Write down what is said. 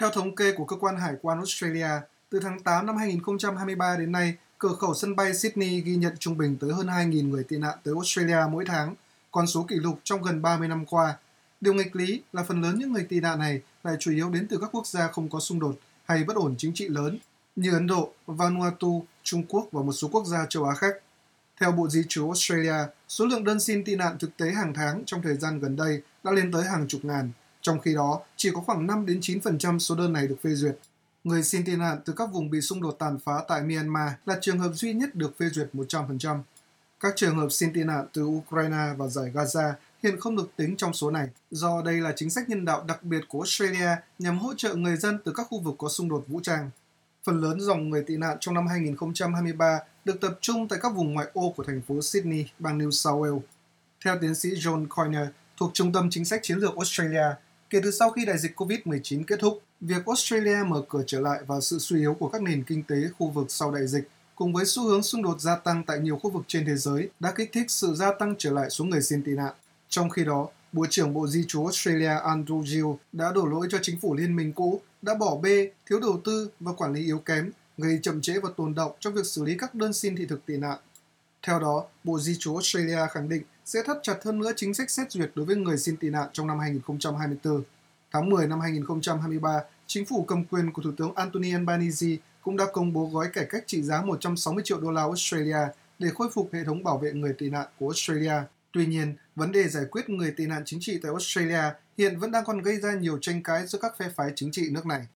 Theo thống kê của cơ quan hải quan Australia, từ tháng 8 năm 2023 đến nay, cửa khẩu sân bay Sydney ghi nhận trung bình tới hơn 2.000 người tị nạn tới Australia mỗi tháng, con số kỷ lục trong gần 30 năm qua. Điều nghịch lý là phần lớn những người tị nạn này lại chủ yếu đến từ các quốc gia không có xung đột hay bất ổn chính trị lớn như Ấn Độ, Vanuatu, Trung Quốc và một số quốc gia châu Á khác. Theo Bộ Di trú Australia, số lượng đơn xin tị nạn thực tế hàng tháng trong thời gian gần đây đã lên tới hàng chục ngàn, trong khi đó chỉ có khoảng 5 đến 9% số đơn này được phê duyệt. Người xin tị nạn từ các vùng bị xung đột tàn phá tại Myanmar là trường hợp duy nhất được phê duyệt 100%. Các trường hợp xin tị nạn từ Ukraine và giải Gaza hiện không được tính trong số này, do đây là chính sách nhân đạo đặc biệt của Australia nhằm hỗ trợ người dân từ các khu vực có xung đột vũ trang. Phần lớn dòng người tị nạn trong năm 2023 được tập trung tại các vùng ngoại ô của thành phố Sydney, bang New South Wales. Theo tiến sĩ John Coyner, thuộc Trung tâm Chính sách Chiến lược Australia, kể từ sau khi đại dịch COVID-19 kết thúc, việc Australia mở cửa trở lại và sự suy yếu của các nền kinh tế khu vực sau đại dịch cùng với xu hướng xung đột gia tăng tại nhiều khu vực trên thế giới đã kích thích sự gia tăng trở lại số người xin tị nạn. Trong khi đó, Bộ trưởng Bộ Di trú Australia Andrew Gill đã đổ lỗi cho chính phủ liên minh cũ đã bỏ bê, thiếu đầu tư và quản lý yếu kém, gây chậm trễ và tồn động trong việc xử lý các đơn xin thị thực tị nạn. Theo đó, Bộ Di trú Australia khẳng định sẽ thắt chặt hơn nữa chính sách xét duyệt đối với người xin tị nạn trong năm 2024. Tháng 10 năm 2023, chính phủ cầm quyền của Thủ tướng Anthony Albanese cũng đã công bố gói cải cách trị giá 160 triệu đô la Australia để khôi phục hệ thống bảo vệ người tị nạn của Australia. Tuy nhiên, vấn đề giải quyết người tị nạn chính trị tại Australia hiện vẫn đang còn gây ra nhiều tranh cãi giữa các phe phái chính trị nước này.